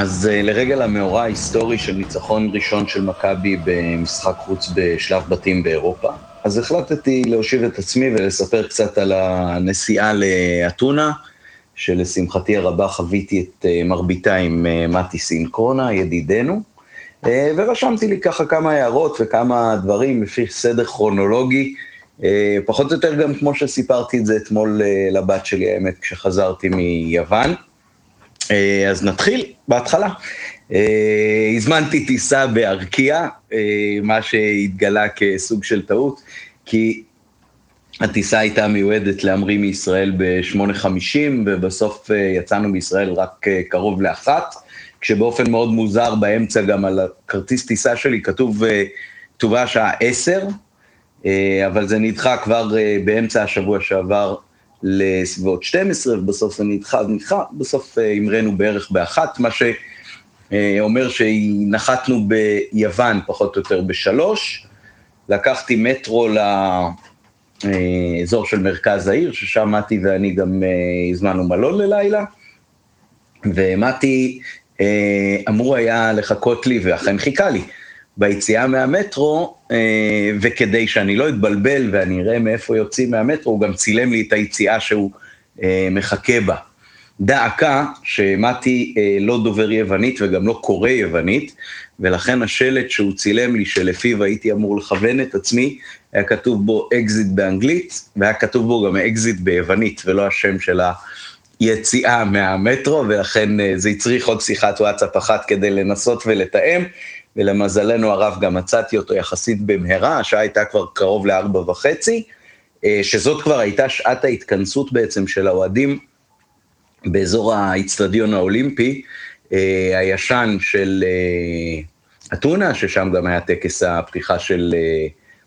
אז uh, לרגל המאורע ההיסטורי של ניצחון ראשון של מכבי במשחק חוץ בשלב בתים באירופה, אז החלטתי להושיב את עצמי ולספר קצת על הנסיעה לאתונה, שלשמחתי הרבה חוויתי את uh, מרביתה עם uh, מתי סינקרונה, ידידנו, ורשמתי לי ככה כמה הערות וכמה דברים לפי סדר כרונולוגי, פחות או יותר גם כמו שסיפרתי את זה אתמול לבת שלי, האמת, כשחזרתי מיוון. אה, אז נתחיל בהתחלה. אה, הזמנתי טיסה בארקיע, אה, מה שהתגלה כסוג של טעות, כי הטיסה הייתה מיועדת להמריא מישראל ב-8.50, ובסוף יצאנו מישראל רק קרוב לאחת, כשבאופן מאוד מוזר באמצע גם על הכרטיס טיסה שלי כתוב, כתובה שעה 10, אבל זה נדחה כבר באמצע השבוע שעבר לסביבות 12, ובסוף זה נדחה, נדחה, בסוף אה, המראנו בערך באחת, מה שאומר שנחתנו ביוון פחות או יותר בשלוש, לקחתי מטרו לאזור של מרכז העיר, ששם מתי ואני גם אה, הזמנו מלון ללילה, ומתי אה, אמור היה לחכות לי, ואכן חיכה לי. ביציאה מהמטרו, אה, וכדי שאני לא אתבלבל ואני אראה מאיפה יוצאים מהמטרו, הוא גם צילם לי את היציאה שהוא אה, מחכה בה. דא עקא שמתי אה, לא דובר יוונית וגם לא קורא יוונית, ולכן השלט שהוא צילם לי, שלפיו הייתי אמור לכוון את עצמי, היה כתוב בו אקזיט באנגלית, והיה כתוב בו גם אקזיט ביוונית, ולא השם של היציאה מהמטרו, ולכן זה הצריך עוד שיחת וואטסאפ אחת כדי לנסות ולתאם. ולמזלנו הרב גם מצאתי אותו יחסית במהרה, השעה הייתה כבר קרוב לארבע וחצי, אה, שזאת כבר הייתה שעת ההתכנסות בעצם של האוהדים באזור האיצטדיון האולימפי אה, הישן של אה, אתונה, ששם גם היה טקס הפתיחה של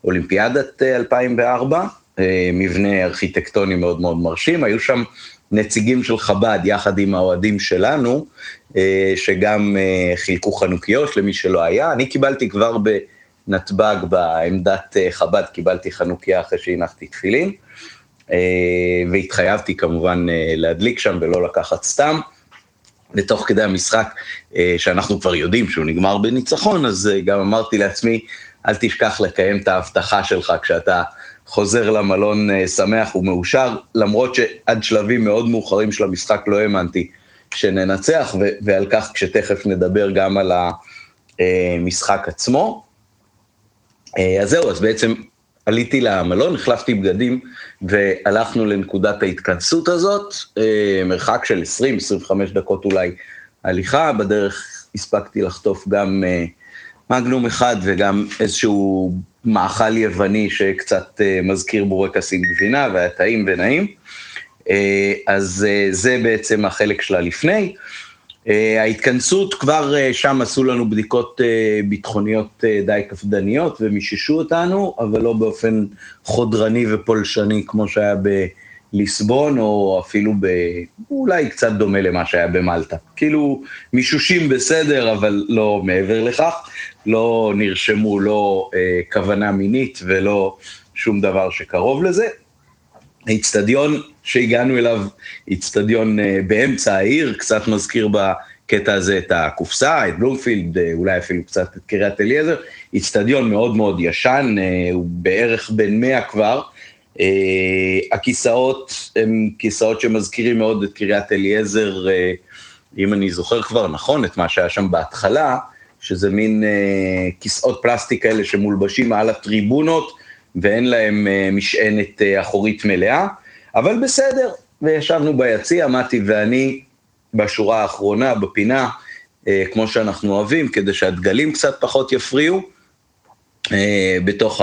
אולימפיאדת 2004, מבנה ארכיטקטוני מאוד מאוד מרשים, היו שם נציגים של חב"ד יחד עם האוהדים שלנו, אה, שגם אה, חילקו חנוכיות למי שלא היה. אני קיבלתי כבר בנתב"ג, בעמדת אה, חב"ד, קיבלתי חנוכיה אחרי שהנחתי תפילין, והתחייבתי כמובן להדליק שם ולא לקחת סתם. ותוך כדי המשחק, שאנחנו כבר יודעים שהוא נגמר בניצחון, אז גם אמרתי לעצמי, אל תשכח לקיים את ההבטחה שלך כשאתה חוזר למלון שמח ומאושר, למרות שעד שלבים מאוד מאוחרים של המשחק לא האמנתי שננצח, ו- ועל כך כשתכף נדבר גם על המשחק עצמו. אה, אז זהו, אז בעצם עליתי למלון, החלפתי בגדים והלכנו לנקודת ההתכנסות הזאת, אה, מרחק של 20-25 דקות אולי הליכה, בדרך הספקתי לחטוף גם אה, מגנום אחד וגם איזשהו מאכל יווני שקצת מזכיר בורקס עם גבינה והיה טעים ונעים. אה, אז אה, זה בעצם החלק שלה לפני. אה, ההתכנסות, כבר שם עשו לנו בדיקות ביטחוניות די קפדניות ומיששו אותנו, אבל לא באופן חודרני ופולשני כמו שהיה בליסבון, או אפילו ב... אולי קצת דומה למה שהיה במלטה. כאילו, מישושים בסדר, אבל לא מעבר לכך. לא נרשמו לא אה, כוונה מינית ולא שום דבר שקרוב לזה. האיצטדיון שהגענו אליו, איצטדיון אה, באמצע העיר, קצת מזכיר בקטע הזה את הקופסה, את בלומפילד, אה, אולי אפילו קצת את קריית אליעזר, איצטדיון מאוד מאוד ישן, אה, הוא בערך בן 100 כבר. הכיסאות הם כיסאות שמזכירים מאוד את קריית אליעזר, אם אני זוכר כבר נכון את מה שהיה שם בהתחלה, שזה מין כיסאות פלסטיק כאלה שמולבשים על הטריבונות, ואין להם משענת אחורית מלאה. אבל בסדר, וישבנו ביציע, מתי ואני, בשורה האחרונה, בפינה, אה, כמו שאנחנו אוהבים, כדי שהדגלים קצת פחות יפריעו. אה, בתוך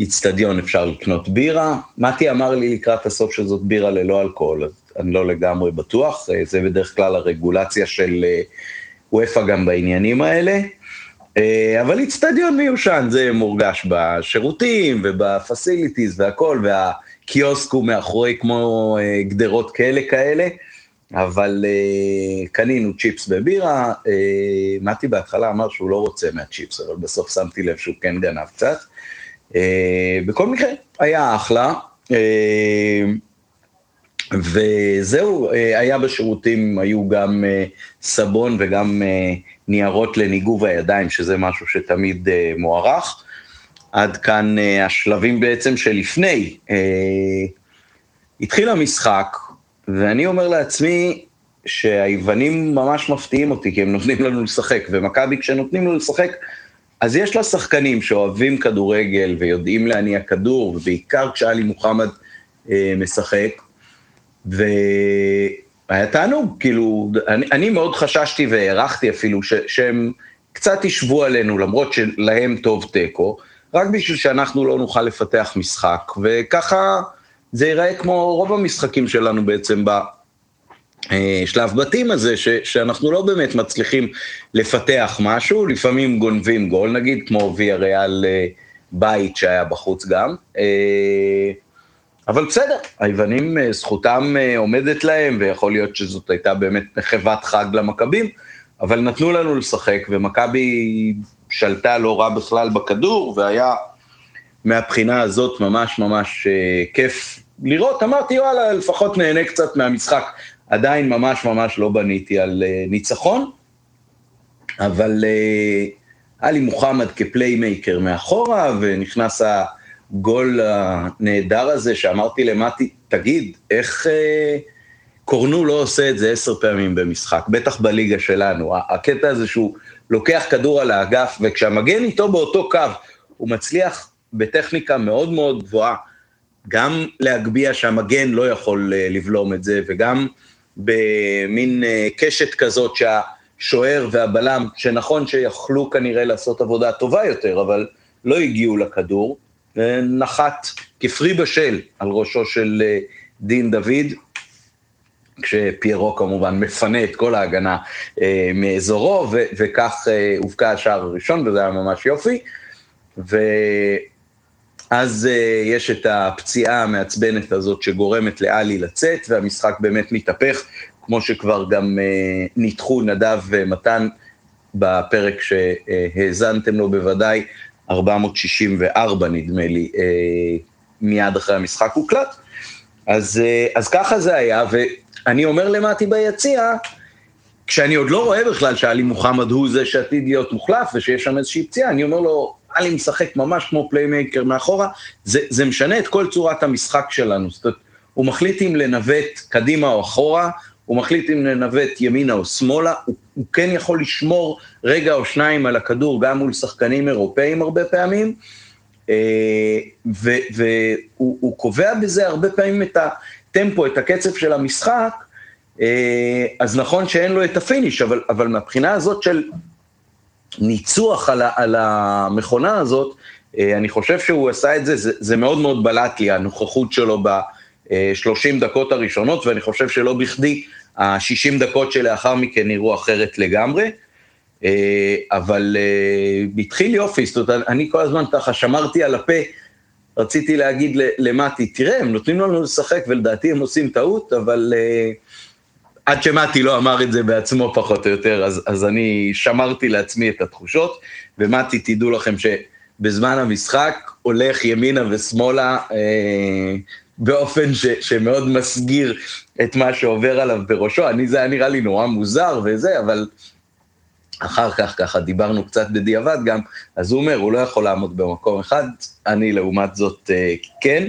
האיצטדיון אפשר לקנות בירה. מתי אמר לי לקראת הסוף שזאת בירה ללא אלכוהול, אז אני לא לגמרי בטוח, אה, זה בדרך כלל הרגולציה של אה, וופא גם בעניינים האלה. אה, אבל איצטדיון מיושן, זה מורגש בשירותים ובפסיליטיז והכל, וה... הקיוסק הוא מאחורי כמו גדרות כאלה כאלה, אבל אה, קנינו צ'יפס ובירה, אה, מתי בהתחלה אמר שהוא לא רוצה מהצ'יפס, אבל בסוף שמתי לב שהוא כן גנב קצת. בכל מקרה, היה אחלה. וזהו, היה בשירותים, היו גם סבון וגם ניירות לניגוב הידיים, שזה משהו שתמיד מוערך. עד כאן השלבים בעצם שלפני. התחיל המשחק, ואני אומר לעצמי שהיוונים ממש מפתיעים אותי, כי הם נותנים לנו לשחק, ומכבי כשנותנים לנו לשחק, אז יש לה שחקנים שאוהבים כדורגל ויודעים להניע כדור, ובעיקר כשאלי מוחמד אה, משחק, והיה תענוג, כאילו, אני, אני מאוד חששתי והערכתי אפילו ש, שהם קצת ישבו עלינו, למרות שלהם טוב תיקו, רק בשביל שאנחנו לא נוכל לפתח משחק, וככה זה ייראה כמו רוב המשחקים שלנו בעצם בשלב בתים הזה, ש, שאנחנו לא באמת מצליחים לפתח משהו, לפעמים גונבים גול, נגיד, כמו ויה ריאל אה, בית שהיה בחוץ גם. אה, אבל בסדר, היוונים, אה, זכותם עומדת להם, ויכול להיות שזאת הייתה באמת מחוות חג למכבים, אבל נתנו לנו לשחק, ומכבי שלטה לא רע בכלל בכדור, והיה מהבחינה הזאת ממש ממש כיף לראות, אמרתי, וואלה, לפחות נהנה קצת מהמשחק. עדיין ממש ממש לא בניתי על uh, ניצחון, אבל אה, עלי מוחמד כ playmaker מאחורה, ונכנס הגול הנהדר הזה, שאמרתי למטי, תגיד, איך אה, קורנו לא עושה את זה עשר פעמים במשחק, בטח בליגה שלנו. הקטע הזה שהוא לוקח כדור על האגף, וכשהמגן איתו באותו קו, הוא מצליח בטכניקה מאוד מאוד גבוהה גם להגביה שהמגן לא יכול אה, לבלום את זה, וגם במין אה, קשת כזאת שהשוער והבלם, שנכון שיכלו כנראה לעשות עבודה טובה יותר, אבל לא הגיעו לכדור, נחת כפרי בשל על ראשו של אה, דין דוד, כשפיירו כמובן מפנה את כל ההגנה אה, מאזורו, וכך אה, הובקע השער הראשון, וזה היה ממש יופי. ו- אז uh, יש את הפציעה המעצבנת הזאת שגורמת לאלי לצאת, והמשחק באמת מתהפך, כמו שכבר גם אה, ניתחו נדב ומתן בפרק שהאזנתם לו בוודאי, 464 נדמה לי, אה, מיד אחרי המשחק הוקלט. אז, אה, אז ככה זה היה, ואני אומר למטי ביציע, כשאני עוד לא רואה בכלל שעלי מוחמד הוא זה שעתיד להיות מוחלף ושיש שם איזושהי פציעה, אני אומר לו, עלי משחק ממש כמו playmaker מאחורה, זה, זה משנה את כל צורת המשחק שלנו. זאת אומרת, הוא מחליט אם לנווט קדימה או אחורה, הוא מחליט אם לנווט ימינה או שמאלה, הוא, הוא כן יכול לשמור רגע או שניים על הכדור גם מול שחקנים אירופאים הרבה פעמים, אה, והוא קובע בזה הרבה פעמים את הטמפו, את הקצב של המשחק, אה, אז נכון שאין לו את ה finish, אבל, אבל מהבחינה הזאת של ניצוח על, על המכונה הזאת, אה, אני חושב שהוא עשה את זה, זה, זה מאוד מאוד בלט לי, הנוכחות שלו ב-30 דקות הראשונות, ואני חושב שלא בכדי ה-60 דקות שלאחר מכן נראו אחרת לגמרי. אה, אבל אה, התחיל יופי, זאת אומרת, אני כל הזמן ככה שמרתי על הפה, רציתי להגיד למטי, תראה, הם נותנים לנו לשחק ולדעתי הם עושים טעות, אבל עד שמתי לא אמר את זה בעצמו פחות או יותר, אז, אז אני שמרתי לעצמי את התחושות, ומתי, תדעו לכם שבזמן המשחק הולך ימינה ושמאלה אה, באופן ש, שמאוד מסגיר את מה שעובר עליו בראשו. אני, זה היה נראה לי נורא מוזר וזה, אבל אחר כך ככה דיברנו קצת בדיעבד גם, אז הוא אומר, הוא לא יכול לעמוד במקום אחד, אני לעומת זאת אה, כן.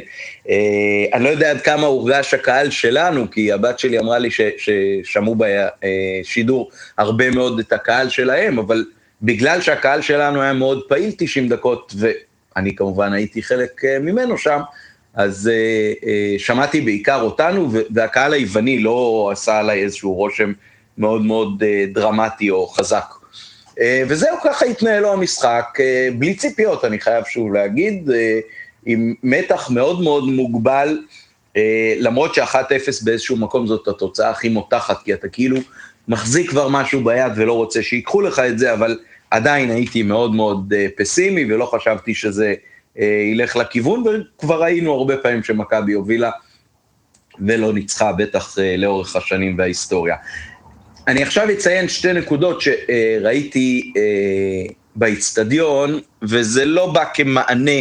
אה, אני לא יודע עד כמה הורגש הקהל שלנו, כי הבת שלי אמרה לי ששמעו בשידור הרבה מאוד את הקהל שלהם, אבל בגלל שהקהל שלנו היה מאוד פעיל 90 דקות, ואני כמובן הייתי חלק אה, ממנו שם, אז שמעתי בעיקר אותנו, והקהל היווני לא עשה עליי איזשהו רושם מאוד מאוד דרמטי או חזק. אה, וזהו, ככה התנהל לו המשחק, אה, בלי ציפיות, אני חייב שוב להגיד, אה, עם מתח מאוד מאוד מוגבל, למרות ש-1-0 באיזשהו מקום זאת התוצאה הכי מותחת, כי אתה כאילו מחזיק כבר משהו ביד ולא רוצה שיקחו לך את זה, אבל עדיין הייתי מאוד מאוד פסימי ולא חשבתי שזה ילך לכיוון, וכבר ראינו הרבה פעמים שמכבי הובילה ולא ניצחה, בטח לאורך השנים וההיסטוריה. אני עכשיו אציין שתי נקודות שראיתי אה, באיצטדיון, וזה לא בא כמענה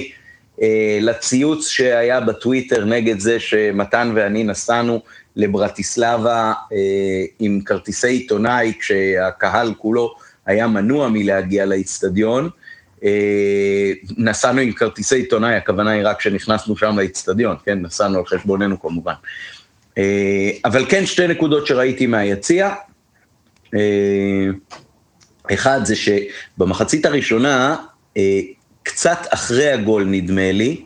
אה, לציוץ שהיה בטוויטר נגד זה שמתן ואני נסענו לברטיסלבה עם כרטיסי עיתונאי, כשהקהל כולו היה מנוע מלהגיע לאיצטדיון. נסענו עם כרטיסי עיתונאי, הכוונה היא רק כשנכנסנו שם לאיצטדיון, כן? נסענו על חשבוננו כמובן. אבל כן, שתי נקודות שראיתי מהיציע. אחד זה שבמחצית הראשונה, קצת אחרי הגול נדמה לי,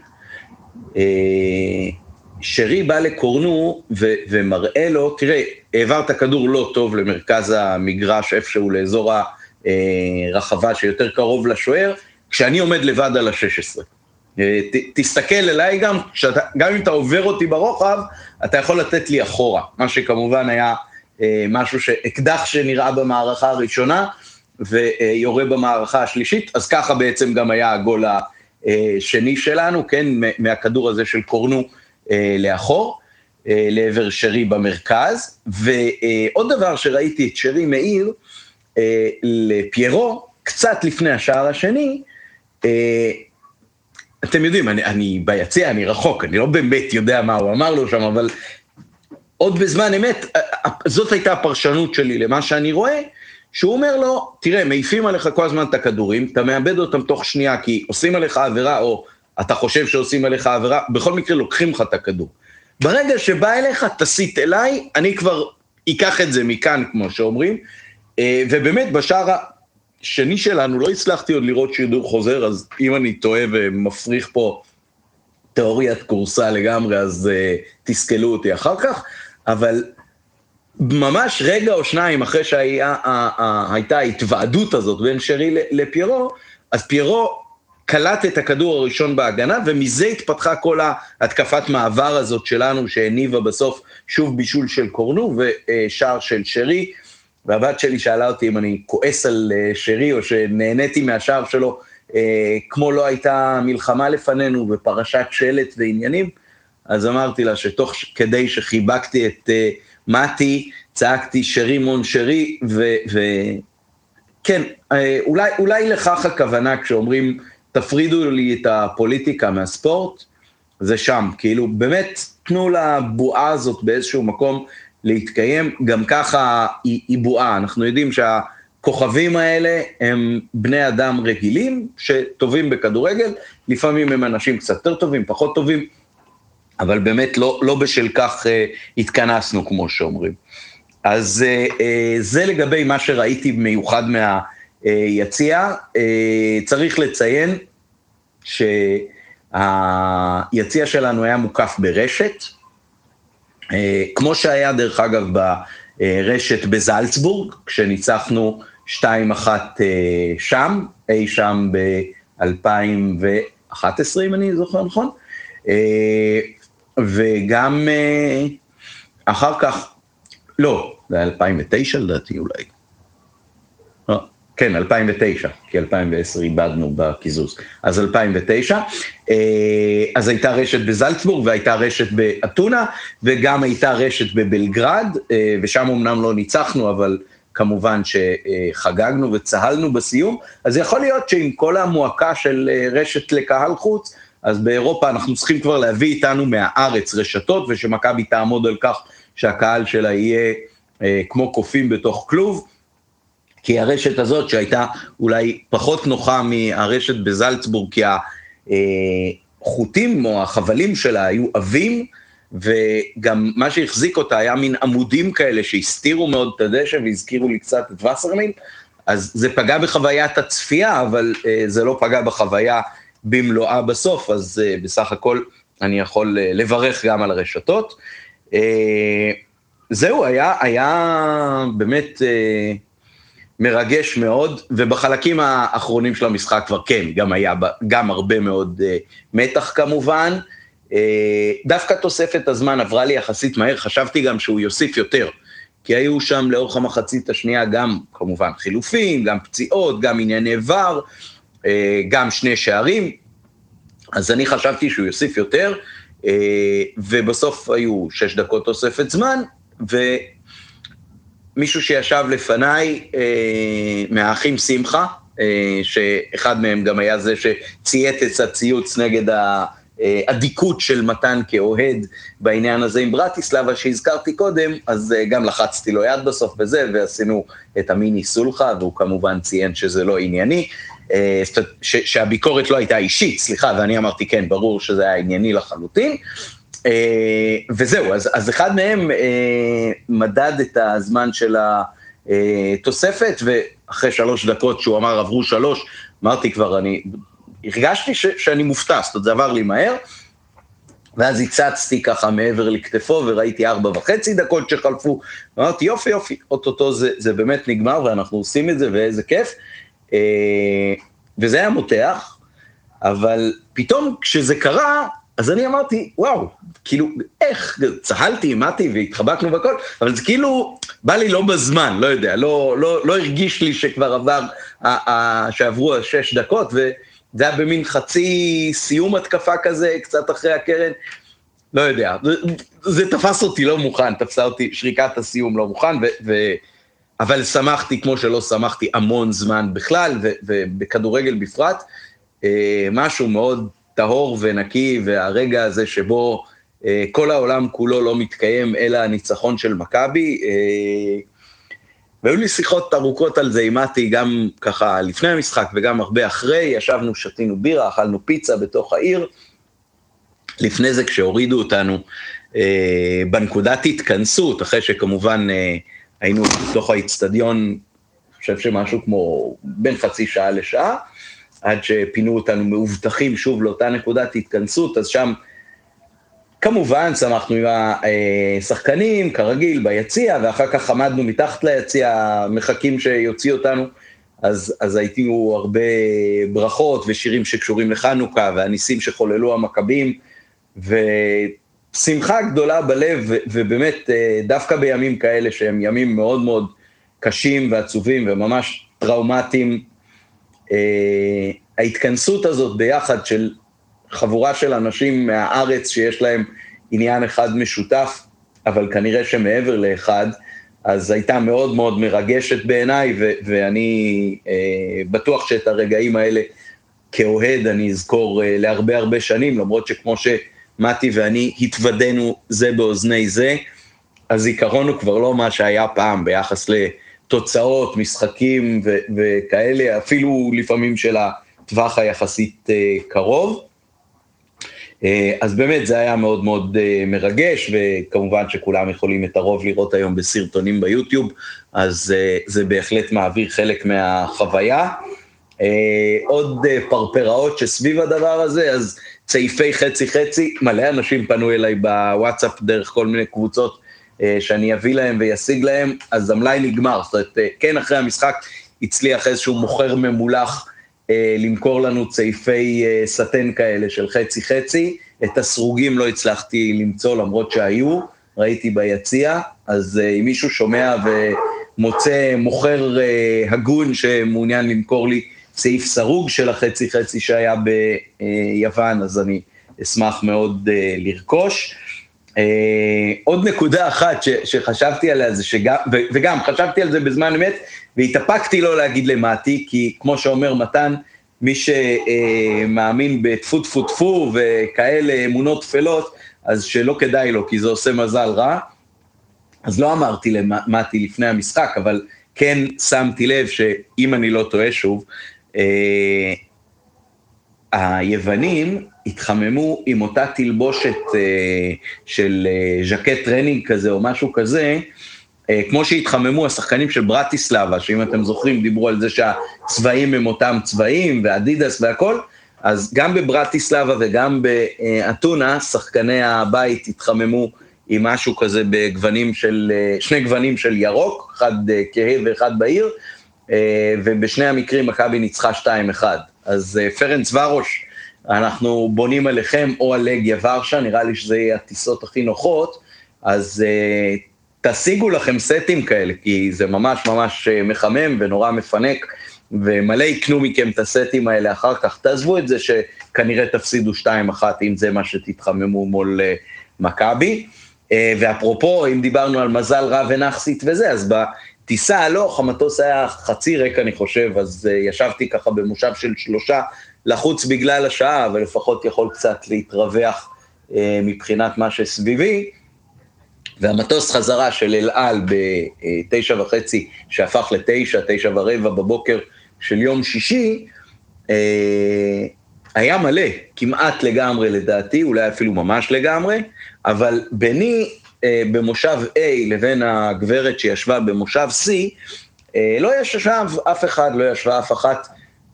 שרי בא לקורנו ו- ומראה לו, תראה, העברת כדור לא טוב למרכז המגרש, איפשהו לאזור הרחבה שיותר קרוב לשוער, כשאני עומד לבד על ה-16. ת, תסתכל אליי גם, שאתה, גם אם אתה עובר אותי ברוחב, אתה יכול לתת לי אחורה, מה שכמובן היה אה, משהו שאקדח שנראה במערכה הראשונה, ויורה במערכה השלישית, אז ככה בעצם גם היה הגול השני שלנו, כן, מהכדור הזה של קורנו אה, לאחור, אה, לעבר שרי במרכז, ועוד דבר שראיתי את שרי מאיר, לפיירו, קצת לפני השער השני, אתם יודעים, אני, אני ביציע, אני רחוק, אני לא באמת יודע מה הוא אמר לו שם, אבל עוד בזמן אמת, זאת הייתה הפרשנות שלי למה שאני רואה, שהוא אומר לו, תראה, מעיפים עליך כל הזמן את הכדורים, אתה מאבד אותם תוך שנייה כי עושים עליך עבירה, או אתה חושב שעושים עליך עבירה, בכל מקרה לוקחים לך את הכדור. ברגע שבא אליך, תסיט אליי, אני כבר אקח את זה מכאן, כמו שאומרים, אה, ובאמת, בשער השני שלנו לא הצלחתי עוד לראות שידור חוזר, אז אם אני טועה ומפריך פה תיאוריית קורסה לגמרי, אז uh, תסכלו אותי אחר כך, אבל ממש רגע או שניים אחרי שהייתה ההתוועדות הזאת בין שרי לפיירו, אז פיירו קלט את הכדור הראשון בהגנה, ומזה התפתחה כל ההתקפת מעבר הזאת שלנו, שהניבה בסוף שוב בישול של קורנו ושער של שרי. והבת שלי שאלה אותי אם אני כועס על אה, שרי או שנהניתי מהשער שלו, אה, כמו לא הייתה מלחמה לפנינו ופרשת שלט ועניינים, אז אמרתי לה שתוך כדי שחיבקתי את אה, מתי, צעקתי שרי מון שרי, וכן, אולי, אולי לכך הכוונה כשאומרים תפרידו לי את הפוליטיקה מהספורט, זה שם, כאילו באמת תנו לבועה הזאת באיזשהו מקום להתקיים, גם ככה היא, היא בועה, אנחנו יודעים שהכוכבים האלה הם בני אדם רגילים שטובים בכדורגל, לפעמים הם אנשים קצת יותר טובים, פחות טובים, אבל באמת לא, לא בשל כך אה, התכנסנו, כמו שאומרים. אז אה, אה, זה לגבי מה שראיתי מיוחד מהיציע. אה, צריך לציין שהיציע שלנו היה מוקף ברשת, אה, כמו שהיה דרך אגב ברשת בזלצבורג, כשניצחנו 2-1 אה, שם, אי שם ב-2011 אם אני זוכר נכון, וגם אחר כך, לא, זה היה 2009 לדעתי אולי, כן, 2009, כי 2010 איבדנו בקיזוז. אז 2009, אה, אז הייתה רשת בזלצבורג והייתה רשת באתונה, וגם הייתה רשת בבלגרד, אה, ושם אמנם לא ניצחנו, אבל כמובן שחגגנו וצהלנו בסיום. אז יכול להיות שעם כל המועקה של אה, רשת לקהל חוץ, אז באירופה אנחנו צריכים כבר להביא איתנו מהארץ רשתות, ושמכבי תעמוד על כך שהקהל שלה יהיה כמו קופים בתוך כלוב. כי הרשת הזאת שהייתה אולי פחות נוחה מהרשת בזלצבורג, כי החוטים או החבלים שלה היו עבים, וגם מה שהחזיק אותה היה מין עמודים כאלה שהסתירו מאוד את הדשא והזכירו לי קצת את וסרמיל, אז זה פגע בחוויית הצפייה, אבל uh, זה לא פגע בחוויה במלואה בסוף, אז uh, בסך הכל אני יכול uh, לברך גם על הרשתות. Uh, זהו, היה, היה באמת... Uh, מרגש מאוד, ובחלקים האחרונים של המשחק כבר כן, גם היה גם הרבה מאוד uh, מתח כמובן. Uh, דווקא תוספת הזמן עברה לי יחסית מהר, חשבתי גם שהוא יוסיף יותר. כי היו שם לאורך המחצית השנייה גם כמובן חילופים, גם פציעות, גם ענייני ור, גם שני שערים, אז אני חשבתי שהוא יוסיף יותר, uh, ובסוף היו שש דקות תוספת זמן, ו... מישהו שישב לפניי, אה, מהאחים שמחה, אה, שאחד מהם גם היה זה שצייץ את הציוץ נגד אדיקות של מתן כאוהד בעניין הזה עם ברטיסלבה שהזכרתי קודם, אז גם לחצתי לו יד בסוף וזה, ועשינו את המיני סולחה, והוא כמובן ציין שזה לא ענייני. שהביקורת לא הייתה אישית, סליחה, ואני אמרתי, כן, ברור שזה היה ענייני לחלוטין. אה, וזהו, אז, אז אחד מהם אה, מדד את הזמן של התוספת, ואחרי שלוש דקות שהוא אמר עברו שלוש, אמרתי כבר, אני הרגשתי ש, שאני מופתע, זאת אומרת, זה עבר לי מהר, ואז הצצתי ככה מעבר לכתפו וראיתי ארבע וחצי דקות שחלפו, אמרתי יופי יופי, אוטוטו זה, זה באמת נגמר ואנחנו עושים את זה ואיזה כיף. אה, וזה היה מותח, אבל פתאום כשזה קרה, אז אני אמרתי, וואו, כאילו, איך, צהלתי, אימדתי והתחבקנו והכל, אבל זה כאילו, בא לי לא בזמן, לא יודע, לא, לא, לא הרגיש לי שכבר עבר, שעברו השש דקות, וזה היה במין חצי סיום התקפה כזה, קצת אחרי הקרן, לא יודע, זה, זה תפס אותי לא מוכן, תפסה אותי שריקת הסיום לא מוכן, ו... ו אבל שמחתי כמו שלא שמחתי המון זמן בכלל, ובכדורגל בפרט, אה, משהו מאוד טהור ונקי, והרגע הזה שבו אה, כל העולם כולו לא מתקיים, אלא הניצחון של מכבי. אה, והיו לי שיחות ארוכות על זה עם מתי, גם ככה לפני המשחק וגם הרבה אחרי, ישבנו, שתינו בירה, אכלנו פיצה בתוך העיר. לפני זה, כשהורידו אותנו אה, בנקודת התכנסות, אחרי שכמובן אה, היינו בתוך האיצטדיון, אני חושב שמשהו כמו בין חצי שעה לשעה, עד שפינו אותנו מאובטחים שוב לאותה נקודת התכנסות, אז שם כמובן שמחנו עם השחקנים, כרגיל, ביציע, ואחר כך עמדנו מתחת ליציע, מחכים שיוציא אותנו, אז, אז הייתו הרבה ברכות ושירים שקשורים לחנוכה, והניסים שחוללו המכבים, ו... שמחה גדולה בלב, ובאמת, אה, דווקא בימים כאלה שהם ימים מאוד מאוד קשים ועצובים וממש טראומטיים, אה, ההתכנסות הזאת ביחד של חבורה של אנשים מהארץ שיש להם עניין אחד משותף, אבל כנראה שמעבר לאחד, אז הייתה מאוד מאוד מרגשת בעיניי, ואני אה, בטוח שאת הרגעים האלה כאוהד אני אזכור אה, להרבה הרבה שנים, למרות שכמו ש... מתי ואני התוודענו זה באוזני זה, הזיכרון הוא כבר לא מה שהיה פעם ביחס לתוצאות, משחקים ו- וכאלה, אפילו לפעמים של הטווח היחסית uh, קרוב. Uh, אז באמת זה היה מאוד מאוד uh, מרגש, וכמובן שכולם יכולים את הרוב לראות היום בסרטונים ביוטיוב, אז זה בהחלט מעביר חלק מהחוויה. עוד פרפראות שסביב הדבר הזה, אז צעיפי חצי-חצי, מלא אנשים פנו אליי בוואטסאפ דרך כל מיני קבוצות אה, שאני אביא להם וישיג להם, אז המלאי נגמר. זאת אומרת, אה, כן, אחרי המשחק הצליח איזשהו מוכר ממולח אה, למכור לנו צעיפי סטן כאלה של חצי-חצי. את הסרוגים לא הצלחתי למצוא למרות שהיו, ראיתי ביציע, אז אם מישהו שומע ומוצא מוכר הגון שמעוניין למכור לי סעיף סרוג של החצי חצי שהיה ביוון, אז אני אשמח מאוד uh, לרכוש. Uh, עוד נקודה אחת שחשבתי עליה זה שגם, וגם חשבתי על זה בזמן אמת, והתאפקתי לא להגיד למטי, כי כמו שאומר מתן, מי שמאמין uh, בטפו טפו טפו וכאלה אמונות טפלות, אז שלא כדאי לו, כי זה עושה מזל רע. אז לא אמרתי למטי לפני המשחק, אבל כן שמתי לב שאם אני לא טועה שוב, אה, היוונים התחממו עם אותה תלבושת אה, של אה, ז'קט טרנינג כזה או משהו כזה, כמו שהתחממו השחקנים של ברטיסלבה, שאם אתם זוכרים, דיברו על זה שהצבעים הם אותם צבעים, ואדידס והכל, אז גם בברטיסלבה וגם באתונה, שחקני הבית התחממו עם משהו כזה בגוונים של, שני גוונים של ירוק, אחד כהה ואחד בהיר, אה, ובשני המקרים מכבי ניצחה 2-1. אז אה, פרנץ ורוש, אנחנו בונים עליכם או על לגיה ורשה, נראה לי שזה יהיה הטיסות הכי נוחות, אז uh, תשיגו לכם סטים כאלה, כי זה ממש ממש מחמם ונורא מפנק, ומלא יקנו מכם את הסטים האלה אחר כך. תעזבו את זה שכנראה תפסידו 2-1, אם זה מה שתתחממו מול מכבי. ואפרופו, אם דיברנו על מזל רע ונכסית וזה, אז טיסה הלוך, המטוס היה חצי ריק אני חושב, אז uh, ישבתי ככה במושב של שלושה לחוץ בגלל השעה, אבל לפחות יכול קצת להתרווח אה, מבחינת מה שסביבי. והמטוס חזרה של אל על בתשע וחצי, שהפך לתשע, תשע ורבע בבוקר של יום שישי, אה, היה מלא, כמעט לגמרי לדעתי, אולי אפילו ממש לגמרי, אבל ביני אה, במושב A לבין הגברת שישבה במושב C, אה, לא ישב אף אחד, לא ישבה אף אחת,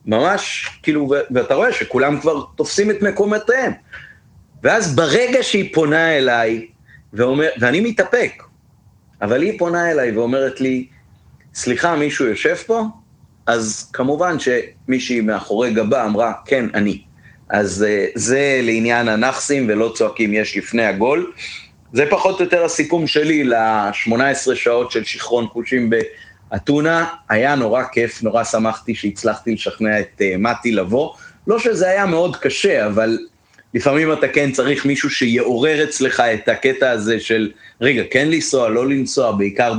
ממש, כאילו, ואתה רואה שכולם כבר תופסים את מקומותיהם. ואז ברגע שהיא פונה אליי, ואומר, ואני מתאפק, אבל היא פונה אליי ואומרת לי, סליחה, מישהו יושב פה? אז כמובן שמישהי מאחורי גבה אמרה, כן, אני. אז uh, זה לעניין הנאחסים ולא צועקים יש לפני הגול. זה פחות או יותר הסיכום שלי ל-18 שעות של שיכרון חושים באתונה. היה נורא כיף, נורא שמחתי שהצלחתי לשכנע את uh, מתי לבוא. לא שזה היה מאוד קשה, אבל לפעמים אתה כן צריך מישהו שיעורר אצלך את הקטע הזה של, רגע, כן לנסוע, לא לנסוע, בעיקר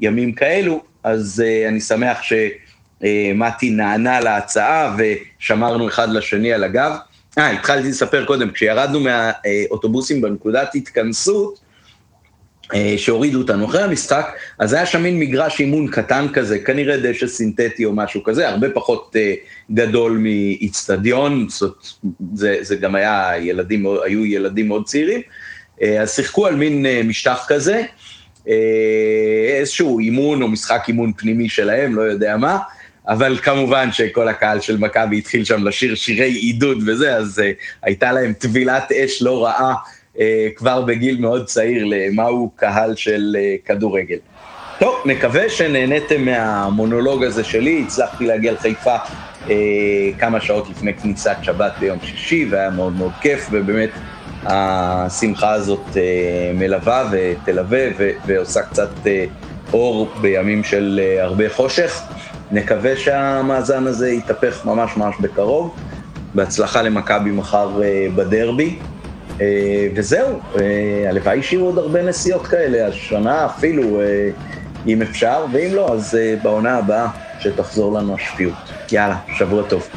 בימים כאלו, אז uh, אני שמח שמתי uh, נענה להצעה ושמרנו אחד לשני על הגב. אה, התחלתי לספר קודם, כשירדנו מהאוטובוסים בנקודת התכנסות, אה, שהורידו אותנו אחרי המשחק, אז היה שם מין מגרש אימון קטן כזה, כנראה דשא סינתטי או משהו כזה, הרבה פחות uh, גדול מאיצטדיון, זה, זה גם היה ילדים, היו ילדים מאוד צעירים, uh, אז שיחקו על מין משטח כזה, איזשהו אימון או משחק אימון פנימי שלהם, לא יודע מה, אבל כמובן שכל הקהל של מכבי התחיל שם לשיר שירי עידוד וזה, אז uh, הייתה להם טבילת אש לא רעה. אה, כבר בגיל מאוד צעיר למהו קהל של אה, כדורגל. טוב, נקווה שנהניתם מהמונולוג הזה שלי, הצלחתי להגיע לחיפה אה, כמה שעות לפני כניסת שבת ביום שישי, והיה מאוד מאוד כיף, ובאמת השמחה הזאת אה, מלווה ותלווה ועושה קצת אה, אור בימים של אה, הרבה חושך. נקווה שהמאזן הזה יתהפך ממש ממש בקרוב. בהצלחה למכבי מחר אה, בדרבי. אה, וזהו, אה, הלוואי שיהיו עוד הרבה נסיעות כאלה, השנה אפילו, אם אפשר, ואם לא, אז בעונה הבאה שתחזור לנו השפיות. יאללה, שבוע טוב.